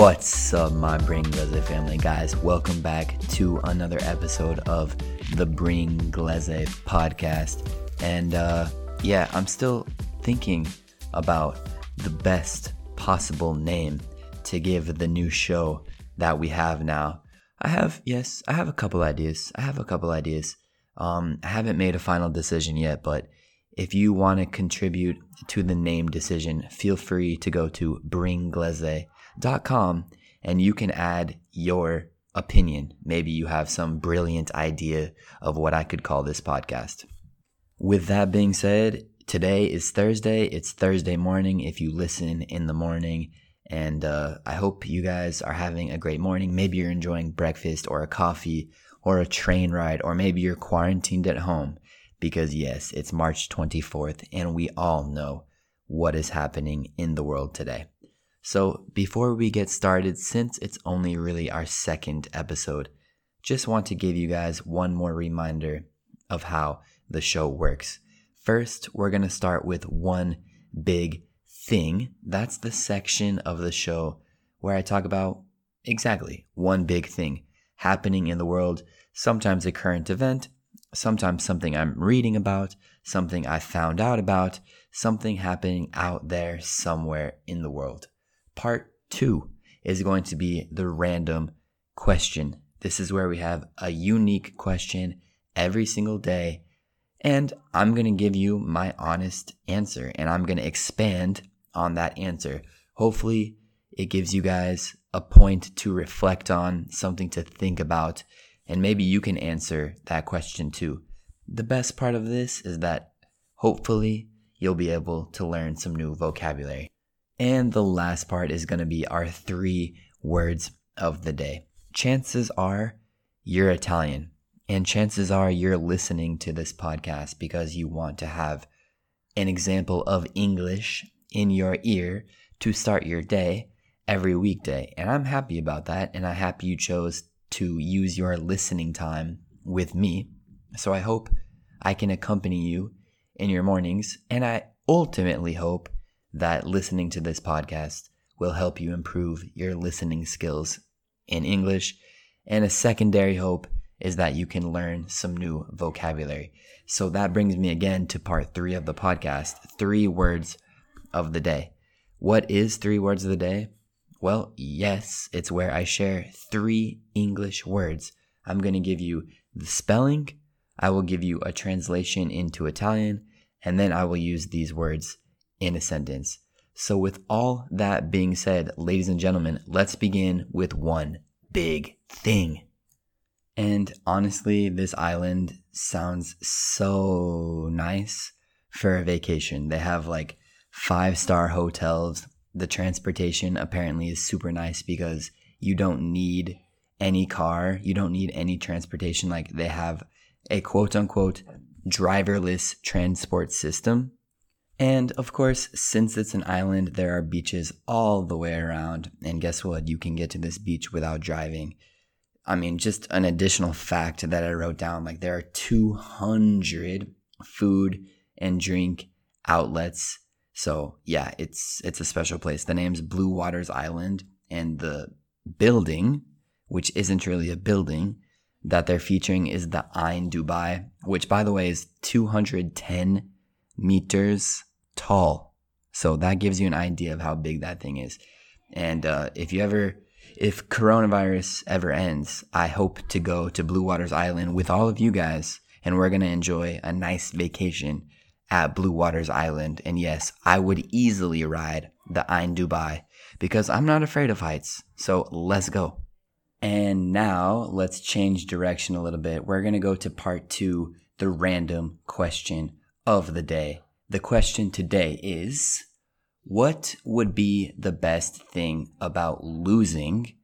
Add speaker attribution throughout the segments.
Speaker 1: What's up, my Bringlese family, guys? Welcome back to another episode of the Bring Glaze podcast. And uh, yeah, I'm still thinking about the best possible name to give the new show that we have now. I have, yes, I have a couple ideas. I have a couple ideas. Um, I haven't made a final decision yet, but if you want to contribute to the name decision, feel free to go to bringlese.com and you can add your opinion. Maybe you have some brilliant idea of what I could call this podcast. With that being said, today is Thursday. It's Thursday morning if you listen in the morning. And uh, I hope you guys are having a great morning. Maybe you're enjoying breakfast or a coffee or a train ride, or maybe you're quarantined at home because, yes, it's March 24th, and we all know what is happening in the world today. So, before we get started, since it's only really our second episode, just want to give you guys one more reminder of how the show works. First, we're going to start with one big thing. That's the section of the show where I talk about exactly one big thing happening in the world, sometimes a current event, sometimes something I'm reading about, something I found out about, something happening out there somewhere in the world. Part two is going to be the random question. This is where we have a unique question every single day. And I'm going to give you my honest answer and I'm going to expand on that answer. Hopefully, it gives you guys a point to reflect on, something to think about, and maybe you can answer that question too. The best part of this is that hopefully you'll be able to learn some new vocabulary. And the last part is going to be our three words of the day. Chances are you're Italian, and chances are you're listening to this podcast because you want to have an example of English in your ear to start your day every weekday. And I'm happy about that, and I'm happy you chose to use your listening time with me. So I hope I can accompany you in your mornings, and I ultimately hope that listening to this podcast will help you improve your listening skills in English. And a secondary hope is that you can learn some new vocabulary. So that brings me again to part three of the podcast three words of the day. What is three words of the day? Well, yes, it's where I share three English words. I'm going to give you the spelling, I will give you a translation into Italian, and then I will use these words in a sentence. So, with all that being said, ladies and gentlemen, let's begin with one big thing. And honestly, this island sounds so nice for a vacation. They have like five star hotels. The transportation apparently is super nice because you don't need any car, you don't need any transportation. Like they have a quote unquote driverless transport system and of course, since it's an island, there are beaches all the way around. And guess what? You can get to this beach without driving. I mean, just an additional fact that I wrote down like there are 200 food and drink outlets. So, yeah, it's it's a special place. The name's Blue Waters Island and the building, which isn't really a building, that they're featuring is the Ain Dubai, which by the way is 210 meters tall. So that gives you an idea of how big that thing is. And uh, if you ever, if coronavirus ever ends, I hope to go to Blue Waters Island with all of you guys, and we're gonna enjoy a nice vacation at Blue Waters Island. And yes, I would easily ride the Ain Dubai because I'm not afraid of heights. So let's go. And now let's change direction a little bit. We're gonna go to part two, the random question of the day. The question today is What would be the best thing about losing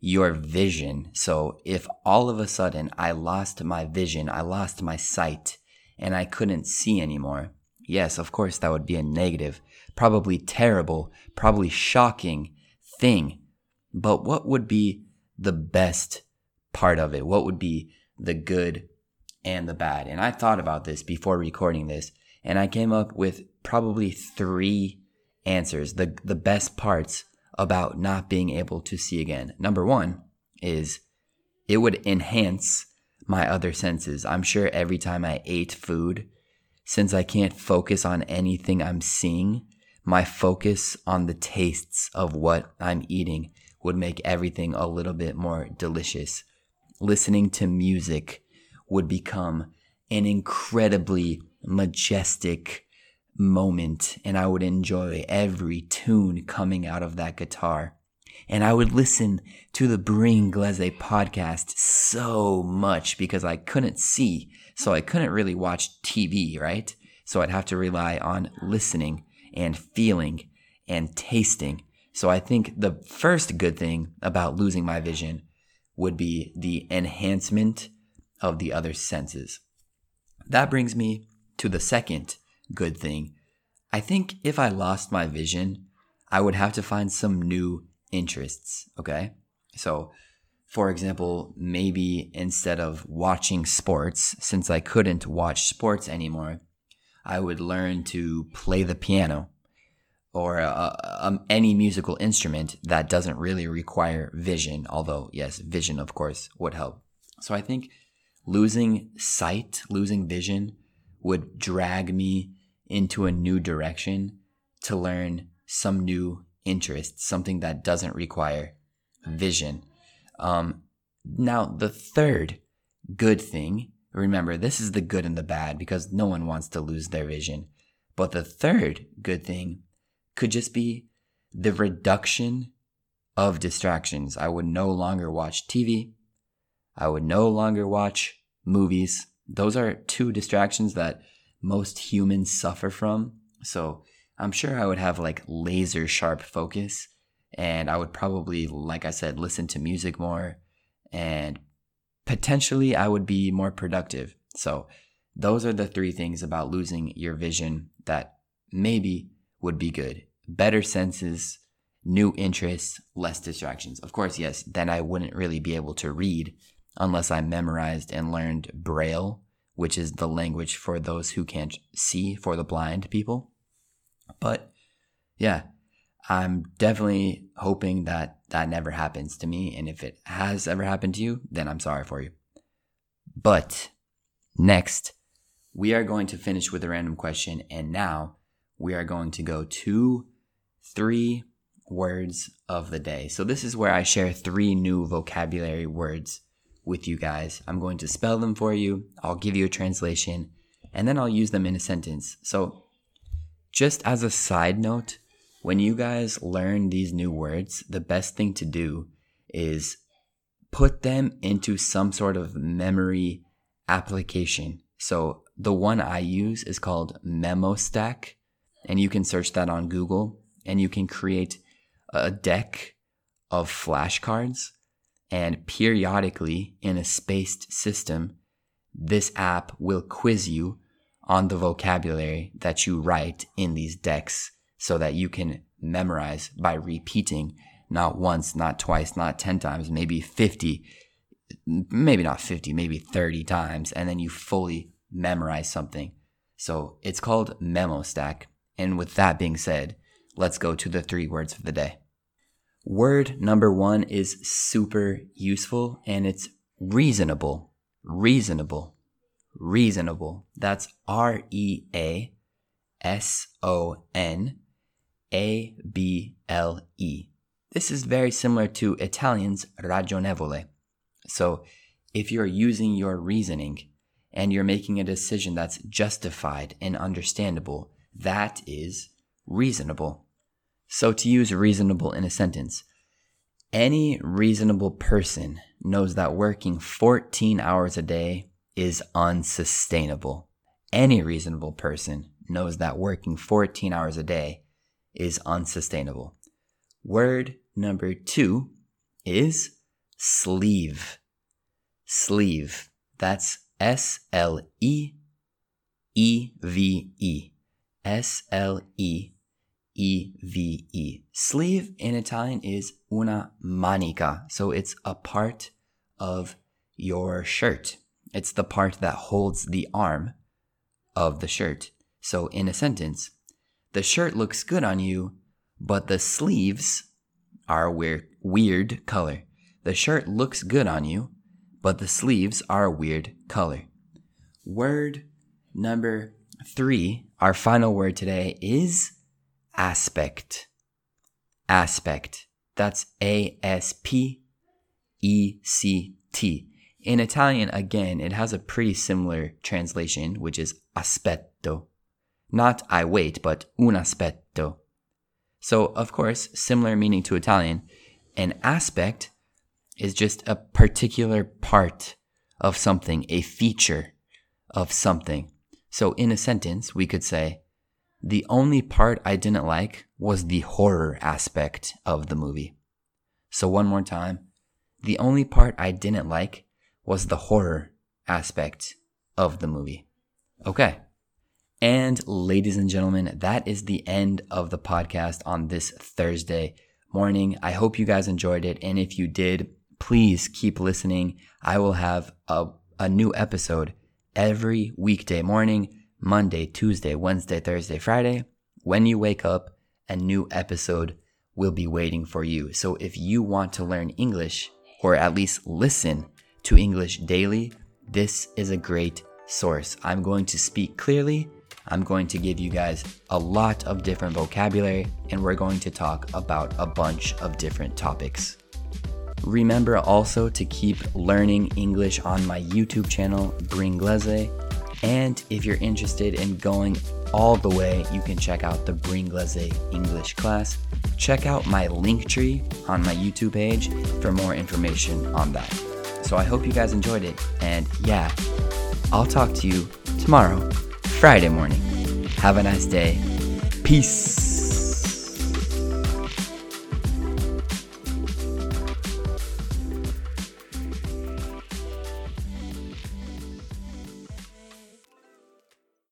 Speaker 1: your vision? So, if all of a sudden I lost my vision, I lost my sight, and I couldn't see anymore, yes, of course, that would be a negative, probably terrible, probably shocking thing. But what would be the best part of it? What would be the good and the bad? And I thought about this before recording this and I came up with probably three answers, the, the best parts about not being able to see again. Number one is it would enhance my other senses. I'm sure every time I ate food, since I can't focus on anything I'm seeing, my focus on the tastes of what I'm eating would make everything a little bit more delicious. Listening to music would become an incredibly majestic moment, and I would enjoy every tune coming out of that guitar. And I would listen to the Bringlese podcast so much because I couldn't see, so I couldn't really watch TV, right? So I'd have to rely on listening and feeling and tasting. So I think the first good thing about losing my vision would be the enhancement of the other senses. That brings me to the second good thing. I think if I lost my vision, I would have to find some new interests. Okay. So, for example, maybe instead of watching sports, since I couldn't watch sports anymore, I would learn to play the piano or uh, um, any musical instrument that doesn't really require vision. Although, yes, vision, of course, would help. So I think losing sight, losing vision would drag me into a new direction to learn some new interest, something that doesn't require vision. Um, now, the third good thing, remember, this is the good and the bad because no one wants to lose their vision. But the third good thing could just be the reduction of distractions. I would no longer watch TV. I would no longer watch movies. Those are two distractions that most humans suffer from. So I'm sure I would have like laser sharp focus and I would probably, like I said, listen to music more and potentially I would be more productive. So those are the three things about losing your vision that maybe would be good. Better senses, new interests, less distractions. Of course, yes, then I wouldn't really be able to read unless I memorized and learned Braille, which is the language for those who can't see, for the blind people. But yeah, I'm definitely hoping that that never happens to me. And if it has ever happened to you, then I'm sorry for you. But next, we are going to finish with a random question. And now we are going to go to three words of the day. So this is where I share three new vocabulary words with you guys. I'm going to spell them for you. I'll give you a translation and then I'll use them in a sentence. So just as a side note, when you guys learn these new words, the best thing to do is put them into some sort of memory application. So the one I use is called MemoStack, and you can search that on Google and you can create a deck of flashcards. And periodically in a spaced system, this app will quiz you on the vocabulary that you write in these decks so that you can memorize by repeating not once, not twice, not 10 times, maybe 50, maybe not 50, maybe 30 times, and then you fully memorize something. So it's called MemoStack. And with that being said, let's go to the three words of the day. Word number one is super useful and it's reasonable. Reasonable reasonable. That's R E A S O N A B L E. This is very similar to Italian's ragionevole. So, if you're using your reasoning and you're making a decision that's justified and understandable, that is reasonable. So, to use reasonable in a sentence, any reasonable person knows that working 14 hours a day is unsustainable. Any reasonable person knows that working 14 hours a day is unsustainable. Word number two is sleeve. Sleeve. That's S L E E V E. S L E E V E. Sleeve in Italian is una manica. So it's a part of your shirt. It's the part that holds the arm of the shirt. So, in a sentence, the shirt looks good on you, but the sleeves are weird, weird color. The shirt looks good on you, but the sleeves are a weird color. Word number three, our final word today is aspect. Aspect. That's A S P E C T. In Italian, again, it has a pretty similar translation, which is aspetto. Not I wait, but un aspetto. So, of course, similar meaning to Italian. An aspect is just a particular part of something, a feature of something. So, in a sentence, we could say, The only part I didn't like was the horror aspect of the movie. So, one more time. The only part I didn't like was the horror aspect of the movie. Okay. And ladies and gentlemen, that is the end of the podcast on this Thursday morning. I hope you guys enjoyed it. And if you did, please keep listening. I will have a, a new episode every weekday morning Monday, Tuesday, Wednesday, Thursday, Friday. When you wake up, a new episode will be waiting for you. So if you want to learn English, or at least listen to English daily, this is a great source. I'm going to speak clearly. I'm going to give you guys a lot of different vocabulary, and we're going to talk about a bunch of different topics. Remember also to keep learning English on my YouTube channel, Bringlese. And if you're interested in going all the way, you can check out the Bringlese English class. Check out my link tree on my YouTube page for more information on that. So I hope you guys enjoyed it. And yeah, I'll talk to you tomorrow, Friday morning. Have a nice day. Peace.